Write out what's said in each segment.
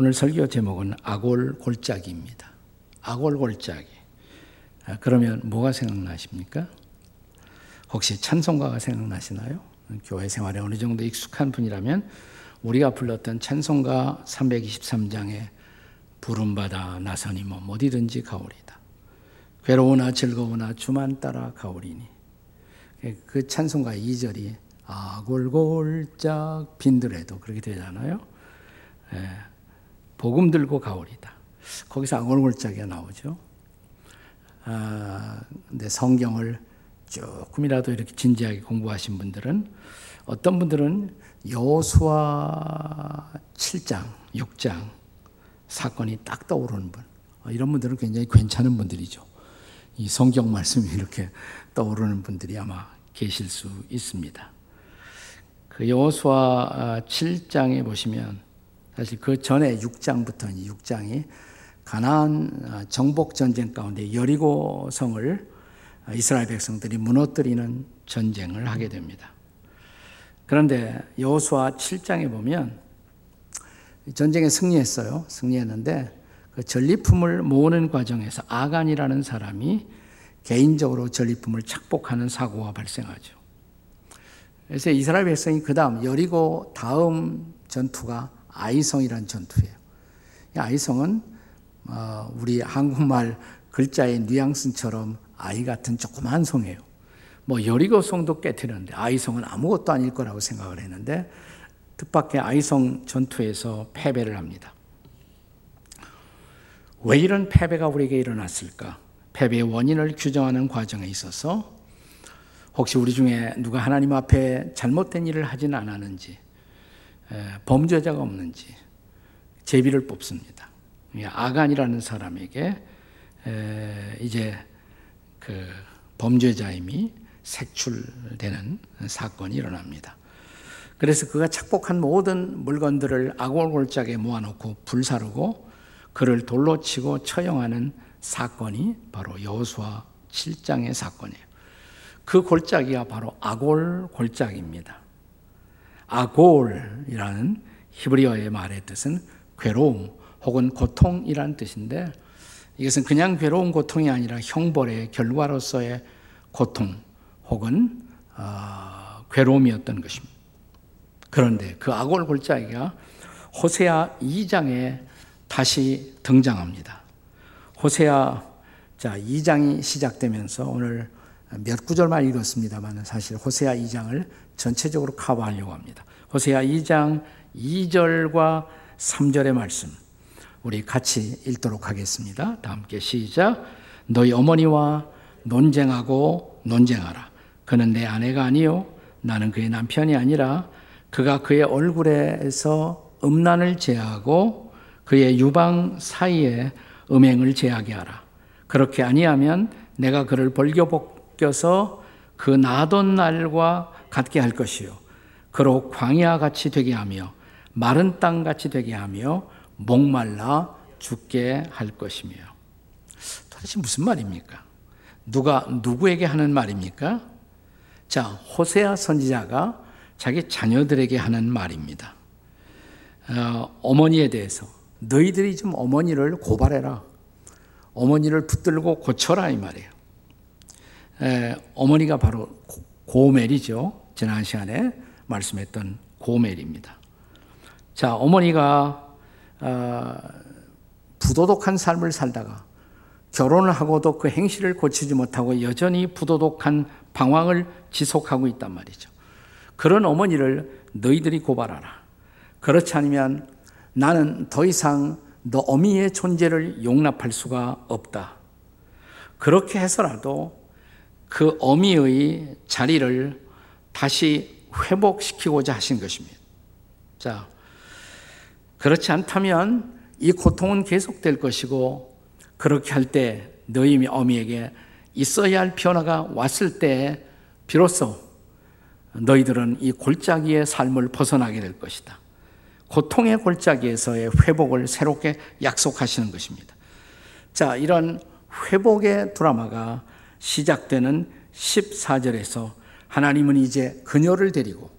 오늘 설교 제목은 아골 골짜기입니다. 아골 골짜기. 아, 그러면 뭐가 생각나십니까? 혹시 찬송가가 생각나시나요? 교회 생활에 어느 정도 익숙한 분이라면 우리가 불렀던 찬송가 323장에 부름받아 나선이 뭐 어디든지 가오리다. 괴로우나 즐거우나 주만 따라 가오리니. 그 찬송가 2절이 아골골짝 빈들에도 그렇게 되잖아요. 예, 복음 들고 가오리다. 거기서 아골골짝이 나오죠. 아, 근데 성경을 조금이라도 이렇게 진지하게 공부하신 분들은 어떤 분들은 여수와 7장, 6장 사건이 딱 떠오르는 분. 어, 이런 분들은 굉장히 괜찮은 분들이죠. 이 성경 말씀이 이렇게 떠오르는 분들이 아마 계실 수 있습니다. 그 여호수아 7장에 보시면 사실 그 전에 6장부터 6장이 가나안 정복 전쟁 가운데 여리고 성을 이스라엘 백성들이 무너뜨리는 전쟁을 하게 됩니다. 그런데 여호수아 7장에 보면 전쟁에 승리했어요. 승리했는데 그 전리품을 모으는 과정에서 아간이라는 사람이 개인적으로 전리품을 착복하는 사고가 발생하죠. 그래서 이스라엘 백성이 그 다음 여리고 다음 전투가 아이성이라는 전투예요. 아이성은 어, 우리 한국말 글자의 뉘앙스처럼 아이 같은 조그만 성이에요. 뭐 여리고 성도 깨뜨렸는데 아이성은 아무것도 아닐 거라고 생각을 했는데 뜻밖의 아이성 전투에서 패배를 합니다. 왜 이런 패배가 우리에게 일어났을까? 패배의 원인을 규정하는 과정에 있어서 혹시 우리 중에 누가 하나님 앞에 잘못된 일을 하진 않았는지, 범죄자가 없는지 제비를 뽑습니다. 아간이라는 사람에게 이제 그 범죄자임이 색출되는 사건이 일어납니다. 그래서 그가 착복한 모든 물건들을 아골골짝에 모아놓고 불사르고 그를 돌로 치고 처형하는 사건이 바로 여호수아 7장의 사건이에요. 그 골짜기가 바로 아골 골짜기입니다. 아골이라는 히브리어의 말의 뜻은 괴로움 혹은 고통이라는 뜻인데 이것은 그냥 괴로운 고통이 아니라 형벌의 결과로서의 고통 혹은 어, 괴로움이었던 것입니다. 그런데 그 아골 골짜기가 호세아 2장에 다시 등장합니다. 호세아 자 2장이 시작되면서 오늘 몇 구절만 읽었습니다만 사실 호세아 2장을 전체적으로 커버하려고 합니다. 호세아 2장 2절과 3절의 말씀 우리 같이 읽도록 하겠습니다. 다 함께 시작. 너희 어머니와 논쟁하고 논쟁하라. 그는 내 아내가 아니요 나는 그의 남편이 아니라 그가 그의 얼굴에서 음란을 제하고 그의 유방 사이에 음행을 제하게 하라. 그렇게 아니하면 내가 그를 벌겨 벗겨서 그 나던 날과 같게 할 것이요. 그로 광야 같이 되게 하며 마른 땅 같이 되게 하며 목말라 죽게 할 것이며. 도대체 무슨 말입니까? 누가 누구에게 하는 말입니까? 자, 호세아 선지자가 자기 자녀들에게 하는 말입니다. 어, 어머니에 대해서 너희들이 좀 어머니를 고발해라. 어머니를 붙들고 고쳐라 이 말이에요. 에, 어머니가 바로 고멜이죠. 지난 시간에 말씀했던 고멜입니다. 자, 어머니가 어, 부도덕한 삶을 살다가 결혼을 하고도 그 행실을 고치지 못하고 여전히 부도덕한 방황을 지속하고 있단 말이죠. 그런 어머니를 너희들이 고발하라. 그렇지 않으면 나는 더 이상 너 어미의 존재를 용납할 수가 없다. 그렇게 해서라도 그 어미의 자리를 다시 회복시키고자 하신 것입니다. 자, 그렇지 않다면 이 고통은 계속될 것이고 그렇게 할 때 너희 어미에게 있어야 할 변화가 왔을 때 비로소 너희들은 이 골짜기의 삶을 벗어나게 될 것이다. 고통의 골짜기에서의 회복을 새롭게 약속하시는 것입니다. 자, 이런 회복의 드라마가 시작되는 14절에서 하나님은 이제 그녀를 데리고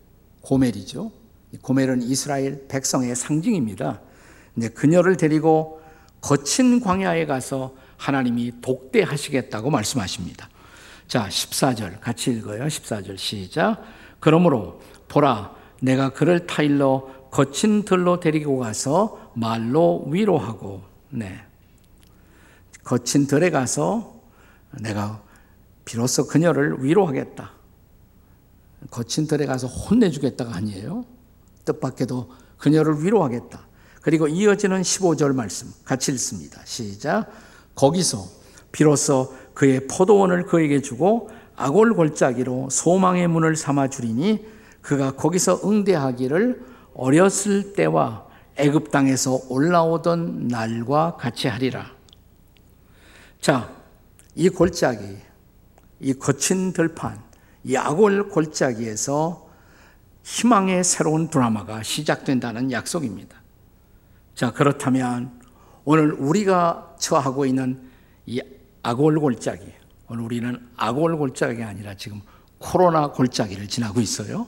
고멜이죠. 고멜은 이스라엘 백성의 상징입니다. 이제 그녀를 데리고 거친 광야에 가서 하나님이 독대하시겠다고 말씀하십니다. 자, 14절 같이 읽어요. 14절 시작. 그러므로 보라 내가 그를 타일러 거친 들로 데리고 가서 말로 위로하고 네. 거친 들에 가서 내가 비로소 그녀를 위로하겠다. 거친 들에 가서 혼내주겠다가 아니에요. 뜻밖에도 그녀를 위로하겠다. 그리고 이어지는 15절 말씀 같이 읽습니다. 시작. 거기서 비로소 그의 포도원을 그에게 주고 아골 골짜기로 소망의 문을 삼아 주리니 그가 거기서 응대하기를 어렸을 때와 애굽 땅에서 올라오던 날과 같이 하리라. 자, 이 골짜기, 이 거친 들판, 이 아골 골짜기에서 희망의 새로운 드라마가 시작된다는 약속입니다. 자, 그렇다면 오늘 우리가 처하고 있는 이 아골 골짜기, 오늘 우리는 아골 골짜기가 아니라 지금 코로나 골짜기를 지나고 있어요.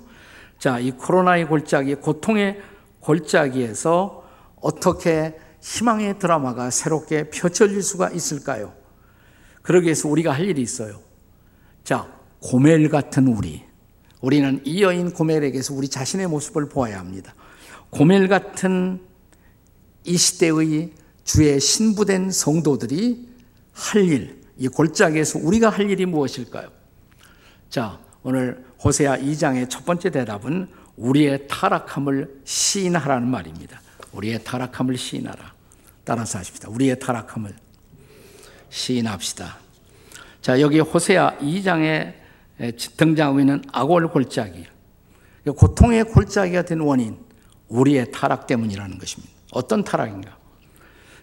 자, 이 코로나의 골짜기, 고통의 골짜기에서 어떻게 희망의 드라마가 새롭게 펼쳐질 수가 있을까요? 그러기 위해서 우리가 할 일이 있어요. 자, 고멜 같은 우리. 우리는 이 여인 고멜에게서 우리 자신의 모습을 보아야 합니다. 고멜 같은 이 시대의 주의 신부된 성도들이 할 일, 이 골짜기에서 우리가 할 일이 무엇일까요? 자, 오늘 호세아 2장의 첫 번째 대답은 우리의 타락함을 시인하라는 말입니다. 우리의 타락함을 시인하라. 따라서 하십시다. 우리의 타락함을 시인합시다. 자, 여기 호세아 2장에 등장하고 있는 아골 골짜기. 고통의 골짜기가 된 원인, 우리의 타락 때문이라는 것입니다. 어떤 타락인가?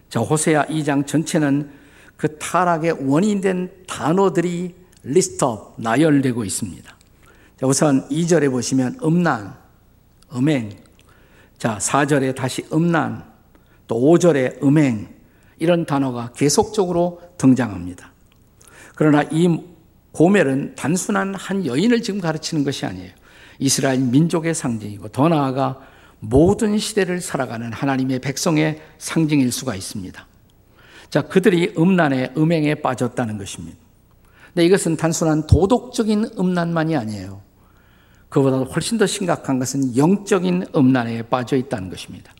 자, 호세아 2장 전체는 그 타락의 원인된 단어들이 리스트업, 나열되고 있습니다. 자, 우선 2절에 보시면 음란, 음행. 자, 4절에 다시 음란, 또 5절에 음행. 이런 단어가 계속적으로 등장합니다. 그러나 이 고멜은 단순한 한 여인을 지금 가르치는 것이 아니에요. 이스라엘 민족의 상징이고 더 나아가 모든 시대를 살아가는 하나님의 백성의 상징일 수가 있습니다. 자, 그들이 음란에, 음행에 빠졌다는 것입니다. 근데 이것은 단순한 도덕적인 음란만이 아니에요. 그보다 훨씬 더 심각한 것은 영적인 음란에 빠져 있다는 것입니다.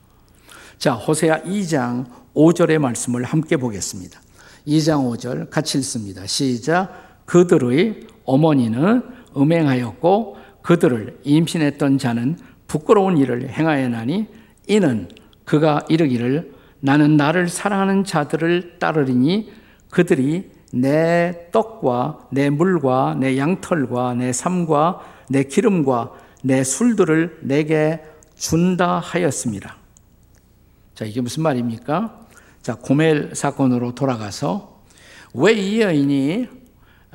자, 호세아 2장 5절의 말씀을 함께 보겠습니다. 2장 5절 같이 읽습니다. 시작. 그들의 어머니는 음행하였고 그들을 임신했던 자는 부끄러운 일을 행하여나니 이는 그가 이르기를 나는 나를 사랑하는 자들을 따르리니 그들이 내 떡과 내 물과 내 양털과 내 삶과 내 기름과 내 술들을 내게 준다 하였습니다. 자, 이게 무슨 말입니까? 자, 고멜 사건으로 돌아가서 왜 이 여인이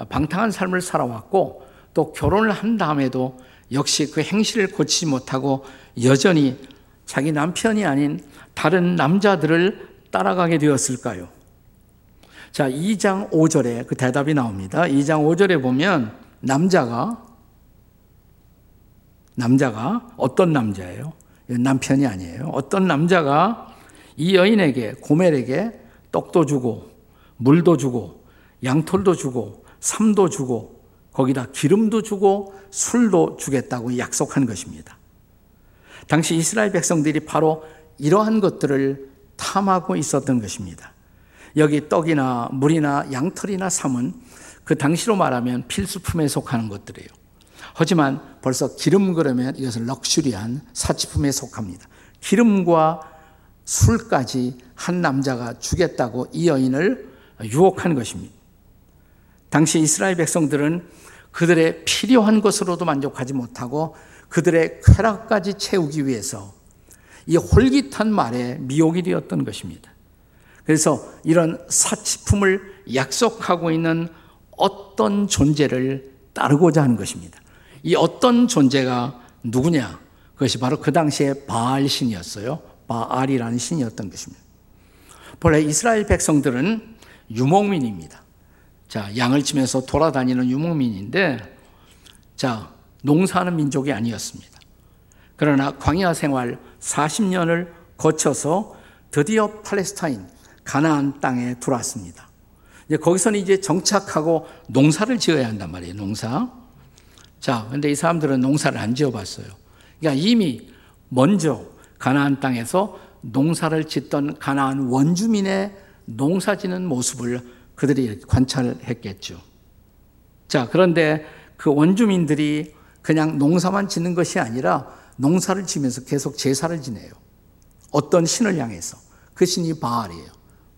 방탕한 삶을 살아왔고 또 결혼을 한 다음에도 역시 그 행실을 고치지 못하고 여전히 자기 남편이 아닌 다른 남자들을 따라가게 되었을까요? 자, 2장 5절에 그 대답이 나옵니다. 2장 5절에 보면 남자가 남자가 어떤 남자예요? 남편이 아니에요. 어떤 남자가 이 여인에게 고멜에게 떡도 주고 물도 주고 양털도 주고 삶도 주고 거기다 기름도 주고 술도 주겠다고 약속한 것입니다. 당시 이스라엘 백성들이 바로 이러한 것들을 탐하고 있었던 것입니다. 여기 떡이나 물이나 양털이나 삶은 그 당시로 말하면 필수품에 속하는 것들이에요. 하지만 벌써 기름 그러면 이것은 럭셔리한 사치품에 속합니다. 기름과 술까지 한 남자가 주겠다고 이 여인을 유혹한 것입니다. 당시 이스라엘 백성들은 그들의 필요한 것으로도 만족하지 못하고 그들의 쾌락까지 채우기 위해서 이 홀깃한 말에 미혹이 되었던 것입니다. 그래서 이런 사치품을 약속하고 있는 어떤 존재를 따르고자 하는 것입니다. 이 어떤 존재가 누구냐? 그것이 바로 그 당시에 바알 신이었어요. 바알이라는 신이었던 것입니다. 본래 이스라엘 백성들은 유목민입니다. 자, 양을 치면서 돌아다니는 유목민인데, 자, 농사하는 민족이 아니었습니다. 그러나 광야 생활 40년을 거쳐서 드디어 팔레스타인 가나안 땅에 들어왔습니다. 이제 거기서는 이제 정착하고 농사를 지어야 한단 말이에요. 농사. 자, 근데 이 사람들은 농사를 안 지어봤어요. 그러니까 이미 먼저 가나안 땅에서 농사를 짓던 가나안 원주민의 농사지는 모습을 그들이 관찰했겠죠. 자, 그런데 그 원주민들이 그냥 농사만 짓는 것이 아니라 농사를 지면서 계속 제사를 지내요. 어떤 신을 향해서. 그 신이 바알이에요.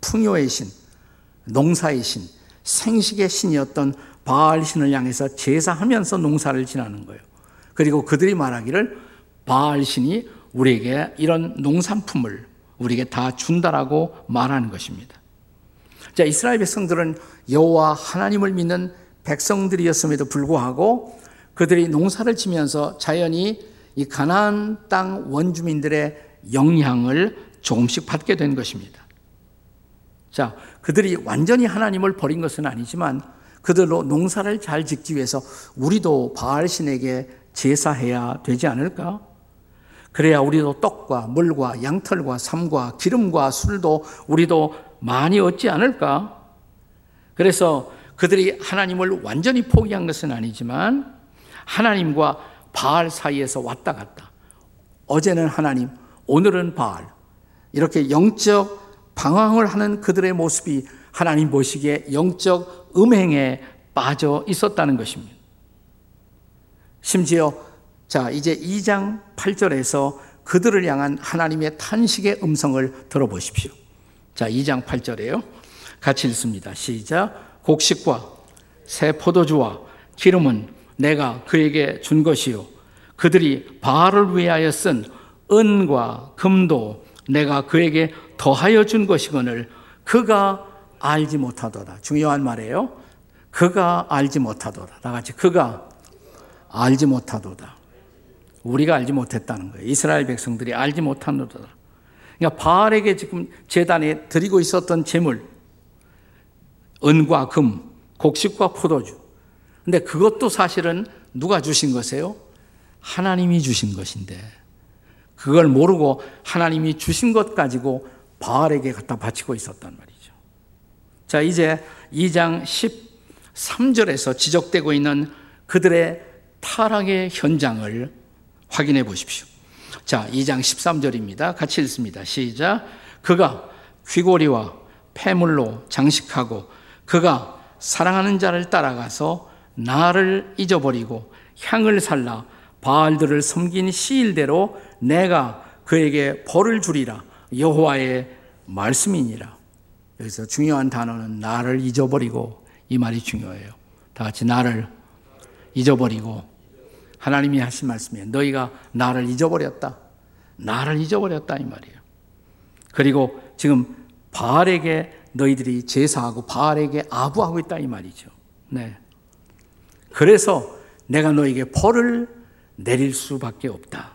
풍요의 신, 농사의 신, 생식의 신이었던 바알 신을 향해서 제사하면서 농사를 지나는 거예요. 그리고 그들이 말하기를 바알 신이 우리에게 이런 농산품을 우리에게 다 준다라고 말하는 것입니다. 자, 이스라엘 백성들은 여호와 하나님을 믿는 백성들이었음에도 불구하고 그들이 농사를 지면서 자연히 이 가나안 땅 원주민들의 영향을 조금씩 받게 된 것입니다. 자, 그들이 완전히 하나님을 버린 것은 아니지만 그들로 농사를 잘 짓기 위해서 우리도 바알 신에게 제사해야 되지 않을까? 그래야 우리도 떡과 물과 양털과 삶과 기름과 술도 우리도 많이 얻지 않을까? 그래서 그들이 하나님을 완전히 포기한 것은 아니지만 하나님과 바알 사이에서 왔다 갔다. 어제는 하나님, 오늘은 바알. 이렇게 영적 방황을 하는 그들의 모습이 하나님 보시기에 영적 음행에 빠져 있었다는 것입니다. 심지어 자, 이제 2장 8절에서 그들을 향한 하나님의 탄식의 음성을 들어보십시오. 자, 2장 8절에요. 같이 읽습니다. 시작. 곡식과 새 포도주와 기름은 내가 그에게 준 것이요. 그들이 바알을 위하여 쓴 은과 금도 내가 그에게 더하여 준 것이거늘 그가 알지 못하더라. 중요한 말이에요. 그가 알지 못하더라. 다 같이 그가 알지 못하도다. 우리가 알지 못했다는 거예요. 이스라엘 백성들이 알지 못하노다. 그러니까 바알에게 지금 재단에 드리고 있었던 재물, 은과 금, 곡식과 포도주. 근데 그것도 사실은 누가 주신 것이에요? 하나님이 주신 것인데 그걸 모르고 하나님이 주신 것 가지고 바알에게 갖다 바치고 있었단 말이죠. 자, 이제 2장 13절에서 지적되고 있는 그들의 타락의 현장을 확인해 보십시오. 자, 2장 13절입니다. 같이 읽습니다. 시작. 그가 귀고리와 폐물로 장식하고 그가 사랑하는 자를 따라가서 나를 잊어버리고 향을 살라 바알들을 섬긴 시일대로 내가 그에게 벌을 주리라 여호와의 말씀이니라. 여기서 중요한 단어는 나를 잊어버리고 이 말이 중요해요. 다 같이 나를 잊어버리고 하나님이 하신 말씀이에요. 너희가 나를 잊어버렸다. 나를 잊어버렸다 이 말이에요. 그리고 지금 바알에게 너희들이 제사하고 바알에게 아부하고 있다 이 말이죠. 네. 그래서 내가 너에게 벌을 내릴 수밖에 없다.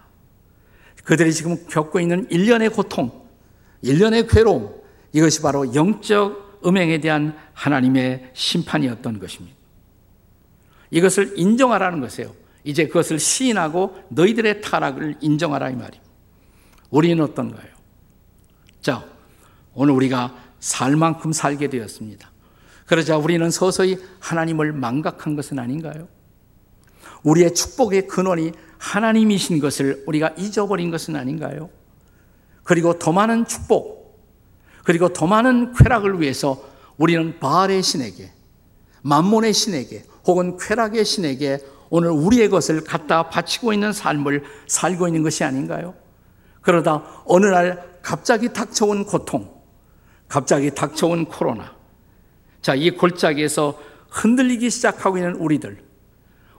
그들이 지금 겪고 있는 일련의 고통, 일련의 괴로움, 이것이 바로 영적 음행에 대한 하나님의 심판이었던 것입니다. 이것을 인정하라는 것이에요. 이제 그것을 시인하고 너희들의 타락을 인정하라 이 말입니다. 우리는 어떤가요? 자, 오늘 우리가 살 만큼 살게 되었습니다. 그러자 우리는 서서히 하나님을 망각한 것은 아닌가요? 우리의 축복의 근원이 하나님이신 것을 우리가 잊어버린 것은 아닌가요? 그리고 더 많은 축복, 그리고 더 많은 쾌락을 위해서 우리는 바알의 신에게, 만몬의 신에게, 혹은 쾌락의 신에게 오늘 우리의 것을 갖다 바치고 있는 삶을 살고 있는 것이 아닌가요? 그러다 어느 날 갑자기 닥쳐온 고통, 갑자기 닥쳐온 코로나. 자, 이 골짜기에서 흔들리기 시작하고 있는 우리들.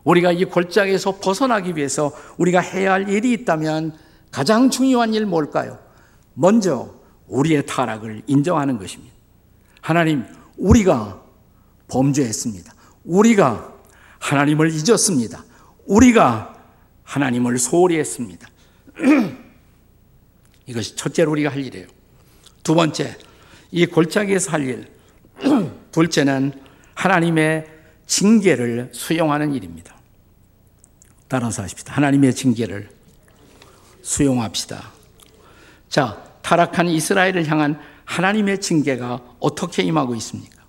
우리가 이 골짜기에서 벗어나기 위해서 우리가 해야 할 일이 있다면 가장 중요한 일 뭘까요? 먼저 우리의 타락을 인정하는 것입니다. 하나님, 우리가 범죄했습니다. 우리가 하나님을 잊었습니다. 우리가 하나님을 소홀히 했습니다. 이것이 첫째로 우리가 할 일이에요. 두 번째, 이 골짜기에서 할 일. 둘째는 하나님의 징계를 수용하는 일입니다. 따라서 하십시다. 하나님의 징계를 수용합시다. 자, 타락한 이스라엘을 향한 하나님의 징계가 어떻게 임하고 있습니까?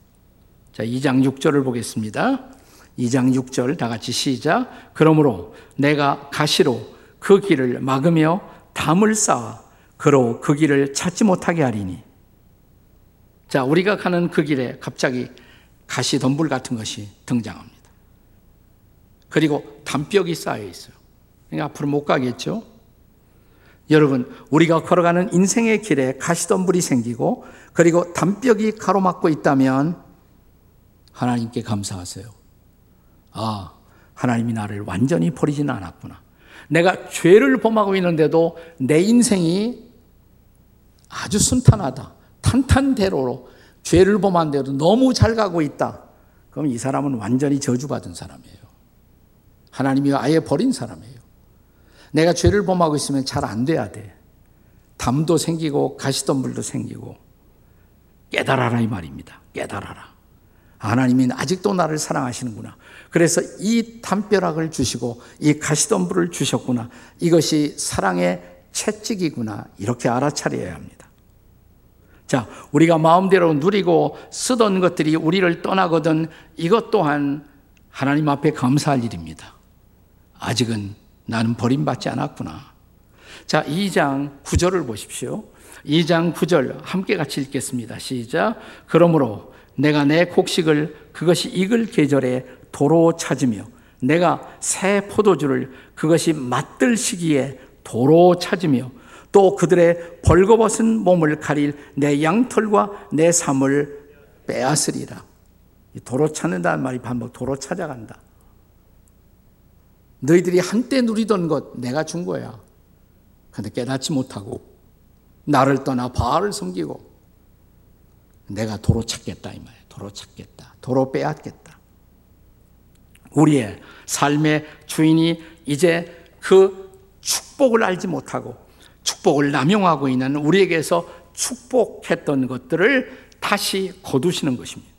자, 2장 6절을 보겠습니다. 2장 6절 다 같이 시작. 그러므로 내가 가시로 그 길을 막으며 담을 쌓아 그로 그 길을 찾지 못하게 하리니. 자, 우리가 가는 그 길에 갑자기 가시 덤불 같은 것이 등장합니다. 그리고 담벽이 쌓여 있어요. 그러니까 앞으로 못 가겠죠? 여러분, 우리가 걸어가는 인생의 길에 가시덤불이 생기고 그리고 담벽이 가로막고 있다면 하나님께 감사하세요. 아, 하나님이 나를 완전히 버리지는 않았구나. 내가 죄를 범하고 있는데도 내 인생이 아주 순탄하다. 탄탄대로로 죄를 범한데도 너무 잘 가고 있다. 그럼 이 사람은 완전히 저주받은 사람이에요. 하나님이 아예 버린 사람이에요. 내가 죄를 범하고 있으면 잘 안 돼야 돼. 담도 생기고 가시덤불도 생기고 깨달아라 이 말입니다. 깨달아라. 하나님이 아직도 나를 사랑하시는구나. 그래서 이 담벼락을 주시고 이 가시덤불을 주셨구나. 이것이 사랑의 채찍이구나. 이렇게 알아차려야 합니다. 자, 우리가 마음대로 누리고 쓰던 것들이 우리를 떠나거든 이것 또한 하나님 앞에 감사할 일입니다. 아직은 나는 버림받지 않았구나. 자, 2장 9절을 보십시오. 2장 9절 함께 같이 읽겠습니다. 시작. 그러므로 내가 내 곡식을 그것이 익을 계절에 도로 찾으며 내가 새 포도주를 그것이 맛들 시기에 도로 찾으며 또 그들의 벌거벗은 몸을 가릴 내 양털과 내 삶을 빼앗으리라. 도로 찾는다는 말이 반복 도로 찾아간다. 너희들이 한때 누리던 것 내가 준 거야. 근데 깨닫지 못하고 나를 떠나 바알을 섬기고 내가 도로 찾겠다 이 말이야. 도로 찾겠다. 도로 빼앗겠다. 우리의 삶의 주인이 이제 그 축복을 알지 못하고 축복을 남용하고 있는 우리에게서 축복했던 것들을 다시 거두시는 것입니다.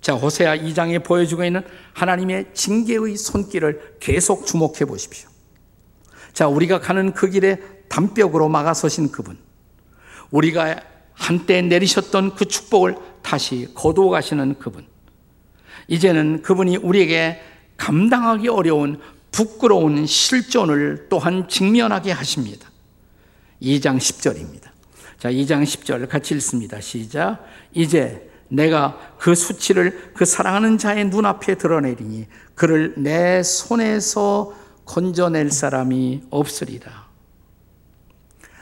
자, 호세아 2장에 보여주고 있는 하나님의 징계의 손길을 계속 주목해 보십시오. 자, 우리가 가는 그 길에 담벽으로 막아서신 그분. 우리가 한때 내리셨던 그 축복을 다시 거두어 가시는 그분. 이제는 그분이 우리에게 감당하기 어려운 부끄러운 실존을 또한 직면하게 하십니다. 2장 10절입니다. 자, 2장 10절 같이 읽습니다. 시작. 이제 내가 그 수치를 그 사랑하는 자의 눈앞에 드러내리니 그를 내 손에서 건져낼 사람이 없으리라.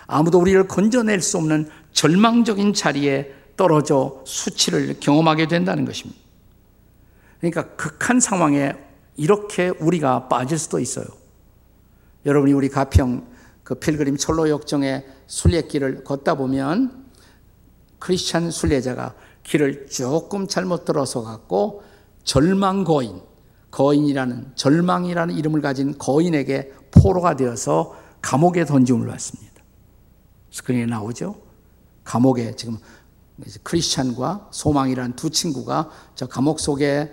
아무도 우리를 건져낼 수 없는 절망적인 자리에 떨어져 수치를 경험하게 된다는 것입니다. 그러니까 극한 상황에 이렇게 우리가 빠질 수도 있어요. 여러분이 우리 가평 그 필그림 철로 역정의 순례길을 걷다 보면 크리스찬 순례자가 길을 조금 잘못 들어서 갖고 절망 거인, 거인이라는 절망이라는 이름을 가진 거인에게 포로가 되어서 감옥에 던짐을 받습니다. 스크린에 나오죠? 감옥에 지금 크리스찬과 소망이라는 두 친구가 저 감옥 속에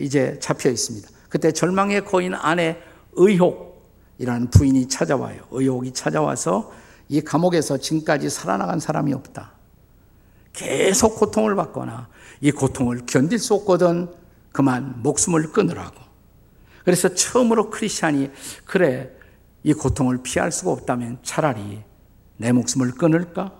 이제 잡혀 있습니다. 그때 절망의 거인 안에 의혹이라는 부인이 찾아와요. 의혹이 찾아와서 이 감옥에서 지금까지 살아나간 사람이 없다. 계속 고통을 받거나 이 고통을 견딜 수 없거든 그만 목숨을 끊으라고. 그래서 처음으로 크리스찬이 그래 이 고통을 피할 수가 없다면 차라리 내 목숨을 끊을까?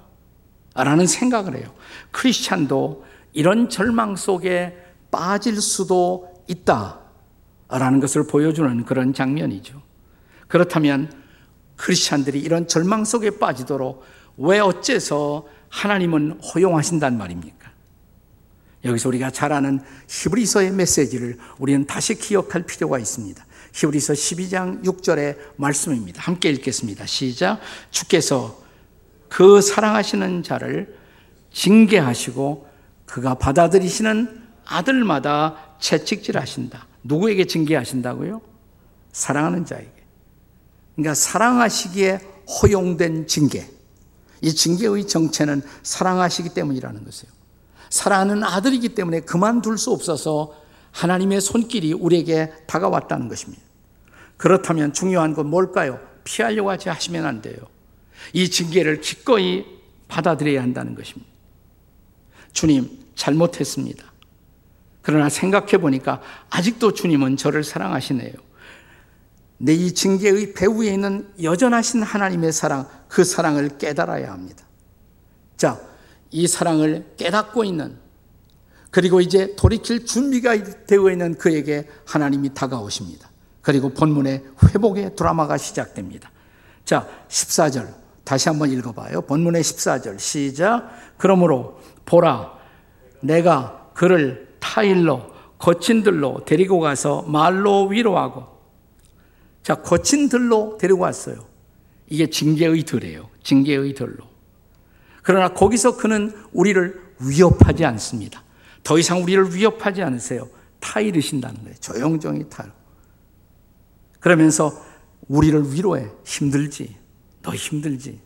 라는 생각을 해요. 크리스찬도 이런 절망 속에 빠질 수도 있다. 라는 것을 보여주는 그런 장면이죠. 그렇다면 크리스찬들이 이런 절망 속에 빠지도록 왜 어째서 하나님은 허용하신단 말입니까? 여기서 우리가 잘 아는 히브리서의 메시지를 우리는 다시 기억할 필요가 있습니다. 히브리서 12장 6절의 말씀입니다. 함께 읽겠습니다. 시작. 주께서 그 사랑하시는 자를 징계하시고 그가 받아들이시는 아들마다 채찍질 하신다. 누구에게 징계하신다고요? 사랑하는 자에게. 그러니까 사랑하시기에 허용된 징계. 이 징계의 정체는 사랑하시기 때문이라는 것이에요. 사랑하는 아들이기 때문에 그만둘 수 없어서 하나님의 손길이 우리에게 다가왔다는 것입니다. 그렇다면 중요한 건 뭘까요? 피하려고 하지 하시면 안 돼요. 이 징계를 기꺼이 받아들여야 한다는 것입니다. 주님, 잘못했습니다. 그러나 생각해 보니까 아직도 주님은 저를 사랑하시네요. 내 이 징계의 배후에 있는 여전하신 하나님의 사랑, 그 사랑을 깨달아야 합니다. 자, 이 사랑을 깨닫고 있는 그리고 이제 돌이킬 준비가 되어 있는 그에게 하나님이 다가오십니다. 그리고 본문의 회복의 드라마가 시작됩니다. 자, 14절. 다시 한번 읽어봐요. 본문의 14절. 시작. 그러므로 보라, 내가 그를 타일로, 거친 들로 데리고 가서 말로 위로하고. 자, 거친 들로 데리고 왔어요. 이게 징계의 들이에요. 징계의 들로. 그러나 거기서 그는 우리를 위협하지 않습니다. 더 이상 우리를 위협하지 않으세요. 타이르신다는 거예요. 조용조용히 타요. 그러면서 우리를 위로해. 힘들지. 너 힘들지.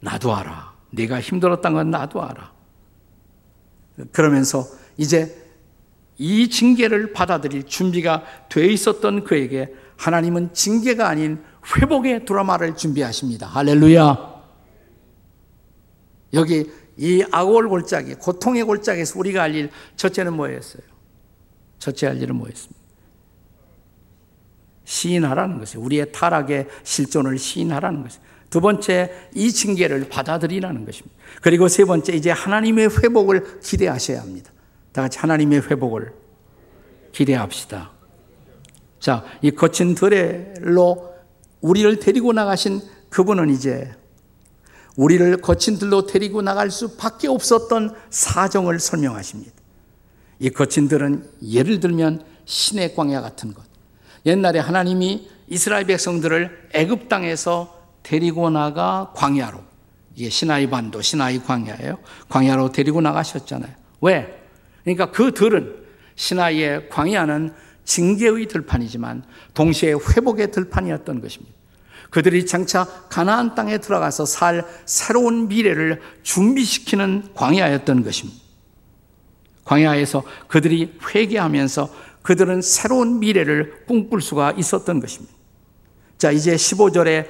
나도 알아. 네가 힘들었던 건 나도 알아. 그러면서 이제 이 징계를 받아들일 준비가 돼 있었던 그에게 하나님은 징계가 아닌 회복의 드라마를 준비하십니다. 할렐루야. 여기 이 악월 골짜기, 고통의 골짜기에서 우리가 할 일, 첫째는 뭐였어요? 첫째 할 일은 뭐였습니까? 시인하라는 것이에요. 우리의 타락의 실존을 시인하라는 것이에요. 두 번째, 이 징계를 받아들이라는 것입니다. 그리고 세 번째, 이제 하나님의 회복을 기대하셔야 합니다. 다 같이 하나님의 회복을 기대합시다. 자, 이 거친 들레로 우리를 데리고 나가신 그분은 이제 우리를 거친 들로 데리고 나갈 수밖에 없었던 사정을 설명하십니다. 이 거친 들은 예를 들면 신의 광야 같은 것. 옛날에 하나님이 이스라엘 백성들을 애굽 땅에서 데리고 나가 광야로 이게 시나이 반도 시나이 광야예요. 광야로 데리고 나가셨잖아요. 왜? 그러니까 그 들은 시나이의 광야는 징계의 들판이지만 동시에 회복의 들판이었던 것입니다. 그들이 장차 가나안 땅에 들어가서 살 새로운 미래를 준비시키는 광야였던 것입니다. 광야에서 그들이 회개하면서 그들은 새로운 미래를 꿈꿀 수가 있었던 것입니다. 자, 이제 15절에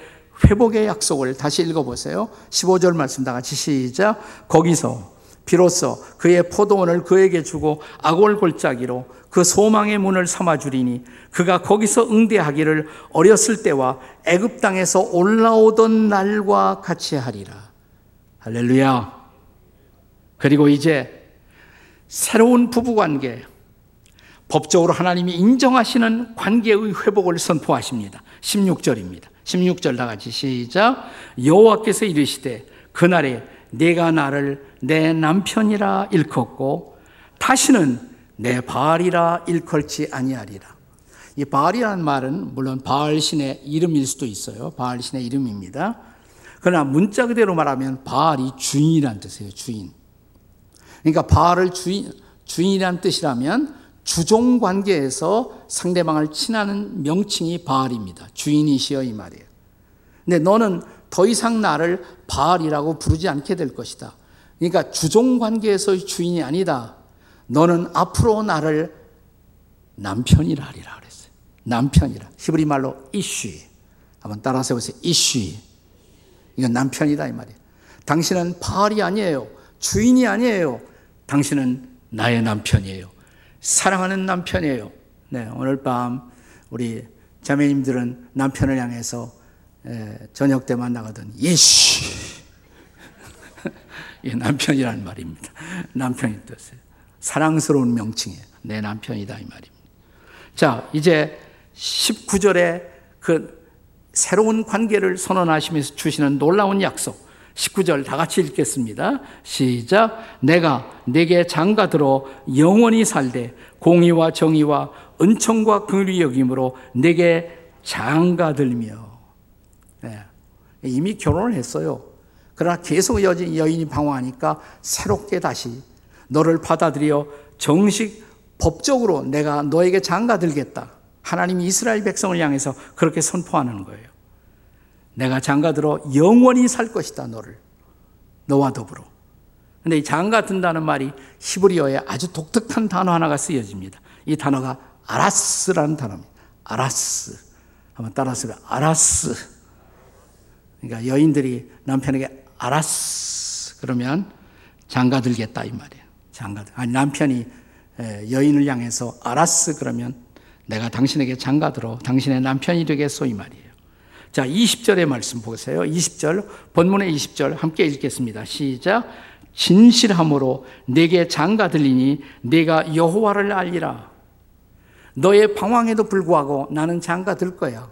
회복의 약속을 다시 읽어보세요. 15절 말씀 다 같이 시작. 거기서 비로소 그의 포도원을 그에게 주고 악월 골짜기로 그 소망의 문을 삼아 주리니 그가 거기서 응대하기를 어렸을 때와 애굽 땅에서 올라오던 날과 같이 하리라. 할렐루야. 그리고 이제 새로운 부부 관계 법적으로 하나님이 인정하시는 관계의 회복을 선포하십니다. 16절입니다. 16절 다 같이 시작. 여호와께서 이르시되 그날에 내가 나를 내 남편이라 일컫고 다시는 내 바알이라 일컬지 아니하리라. 이 바알이라는 말은 물론 바알 신의 이름일 수도 있어요. 바알 신의 이름입니다. 그러나 문자 그대로 말하면 바알이 주인이란 뜻이에요. 주인. 그러니까 바알을 주인 주인이란 뜻이라면 주종 관계에서 상대방을 친하는 명칭이 바알입니다. 주인이시여 이 말이에요. 근데 너는 더 이상 나를 바알이라고 부르지 않게 될 것이다. 그러니까 주종 관계에서의 주인이 아니다. 너는 앞으로 나를 남편이라 하리라 그랬어요. 남편이라. 히브리 말로 이쉬. 한번 따라서 해보세요. 이쉬. 이건 남편이다 이 말이에요. 당신은 바알이 아니에요. 주인이 아니에요. 당신은 나의 남편이에요. 사랑하는 남편이에요. 네, 오늘 밤 우리 자매님들은 남편을 향해서 저녁 때 만나거든. 예시. 이 남편이라는 말입니다. 남편이 뜻이에요. 사랑스러운 명칭이에요. 내 남편이다 이 말입니다. 자, 이제 19절에 그 새로운 관계를 선언하시면서 주시는 놀라운 약속. 19절 다 같이 읽겠습니다. 시작. 내가 내게 장가 들어 영원히 살되 공의와 정의와 은총과 긍휼이 여김으로 내게 장가 들며 네. 이미 결혼을 했어요. 그러나 계속 여인이 방황하니까 새롭게 다시 너를 받아들여 정식 법적으로 내가 너에게 장가 들겠다. 하나님이 이스라엘 백성을 향해서 그렇게 선포하는 거예요. 내가 장가들어 영원히 살 것이다, 너를. 너와 더불어. 근데 이 장가 든다는 말이 히브리어에 아주 독특한 단어 하나가 쓰여집니다. 이 단어가 아라스라는 단어입니다. 아라스. 한번 따라서 아라스. 그러니까 여인들이 남편에게 알았어 그러면 장가 들겠다 이 말이에요. 장가 아니 남편이 여인을 향해서 알았어 그러면 내가 당신에게 장가 들어 당신의 남편이 되겠소 이 말이에요. 자, 20절의 말씀 보세요. 20절 본문의 20절 함께 읽겠습니다. 시작. 진실함으로 내게 장가 들리니 내가 여호와를 알리라. 너의 방황에도 불구하고 나는 장가 들 거야.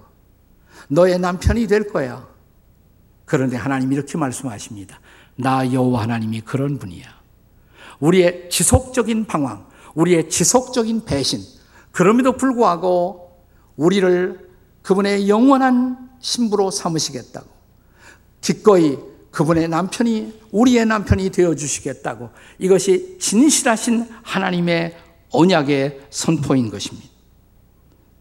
너의 남편이 될 거야. 그런데 하나님 이렇게 말씀하십니다. 나 여호와 하나님이 그런 분이야. 우리의 지속적인 방황, 우리의 지속적인 배신, 그럼에도 불구하고 우리를 그분의 영원한 신부로 삼으시겠다고. 기꺼이 그분의 남편이 우리의 남편이 되어 주시겠다고. 이것이 진실하신 하나님의 언약의 선포인 것입니다.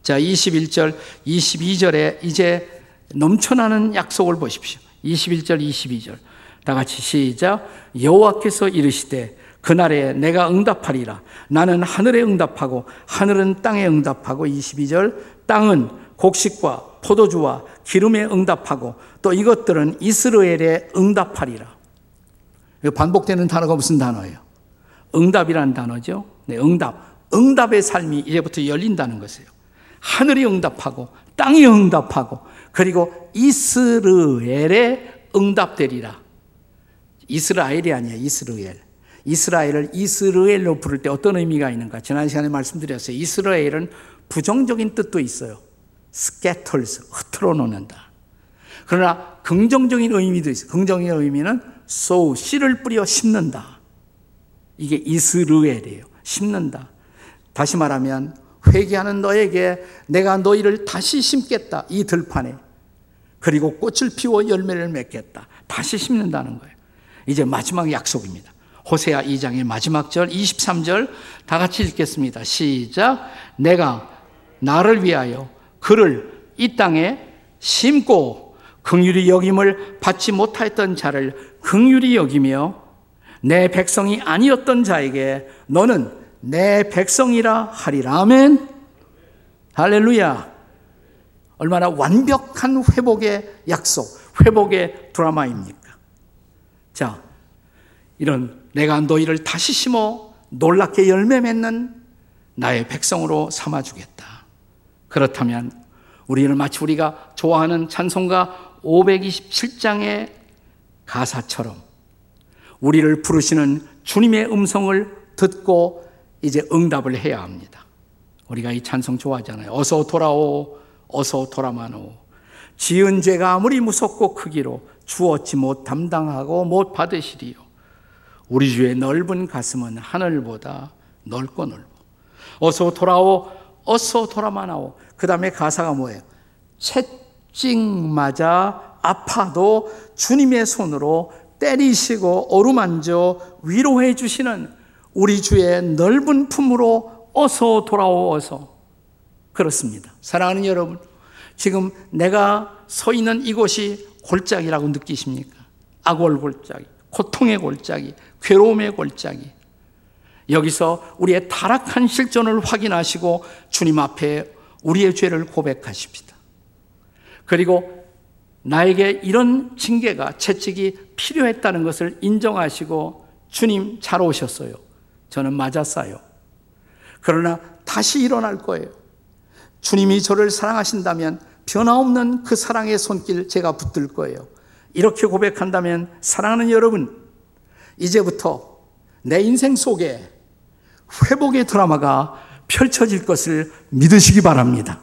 자, 21절, 22절에 이제 넘쳐나는 약속을 보십시오. 21절, 22절. 다 같이 시작. 여호와께서 이르시되 그날에 내가 응답하리라. 나는 하늘에 응답하고 하늘은 땅에 응답하고 22절 땅은 곡식과 포도주와 기름에 응답하고 또 이것들은 이스라엘에 응답하리라. 반복되는 단어가 무슨 단어예요? 응답이라는 단어죠. 네, 응답. 응답의 삶이 이제부터 열린다는 것이에요. 하늘이 응답하고 땅이 응답하고 그리고 이스라엘에 응답되리라. 이스라엘이 아니야, 이스라엘. 이스라엘을 이스라엘로 부를 때 어떤 의미가 있는가? 지난 시간에 말씀드렸어요. 이스라엘은 부정적인 뜻도 있어요. Scatters, 흩어 놓는다. 그러나 긍정적인 의미도 있어요. 긍정적인 의미는 sow, 씨를 뿌려 심는다. 이게 이스라엘이에요. 심는다. 다시 말하면 회개하는 너에게 내가 너희를 다시 심겠다. 이 들판에. 그리고 꽃을 피워 열매를 맺겠다. 다시 심는다는 거예요. 이제 마지막 약속입니다. 호세아 2장의 마지막 절 23절 다 같이 읽겠습니다. 시작. 내가 나를 위하여 그를 이 땅에 심고 긍휼히 여김을 받지 못하였던 자를 긍휼히 여기며 내 백성이 아니었던 자에게 너는 내 백성이라 하리라. 아멘. 할렐루야. 얼마나 완벽한 회복의 약속, 회복의 드라마입니까? 자, 이런 내가 너희를 다시 심어 놀랍게 열매 맺는 나의 백성으로 삼아주겠다. 그렇다면 우리는 마치 우리가 좋아하는 찬송가 527장의 가사처럼 우리를 부르시는 주님의 음성을 듣고 이제 응답을 해야 합니다. 우리가 이 찬송 좋아하잖아요. 어서 돌아오, 어서 돌아마노. 지은 죄가 아무리 무섭고 크기로 주었지 못 담당하고 못 받으시리요. 우리 주의 넓은 가슴은 하늘보다 넓고 넓어. 어서 돌아오, 어서 돌아마나오. 그 다음에 가사가 뭐예요? 채찍 맞아 아파도 주님의 손으로 때리시고 어루만져 위로해 주시는 우리 주의 넓은 품으로 어서 돌아오 어서 그렇습니다. 사랑하는 여러분, 지금 내가 서 있는 이곳이 골짜기라고 느끼십니까? 악월 골짜기, 고통의 골짜기, 괴로움의 골짜기. 여기서 우리의 타락한 실존을 확인하시고 주님 앞에 우리의 죄를 고백하십니다. 그리고 나에게 이런 징계가 채찍이 필요했다는 것을 인정하시고 주님 잘 오셨어요. 저는 맞았어요. 그러나 다시 일어날 거예요. 주님이 저를 사랑하신다면 변화없는 그 사랑의 손길 제가 붙들 거예요. 이렇게 고백한다면 사랑하는 여러분, 이제부터 내 인생 속에 회복의 드라마가 펼쳐질 것을 믿으시기 바랍니다.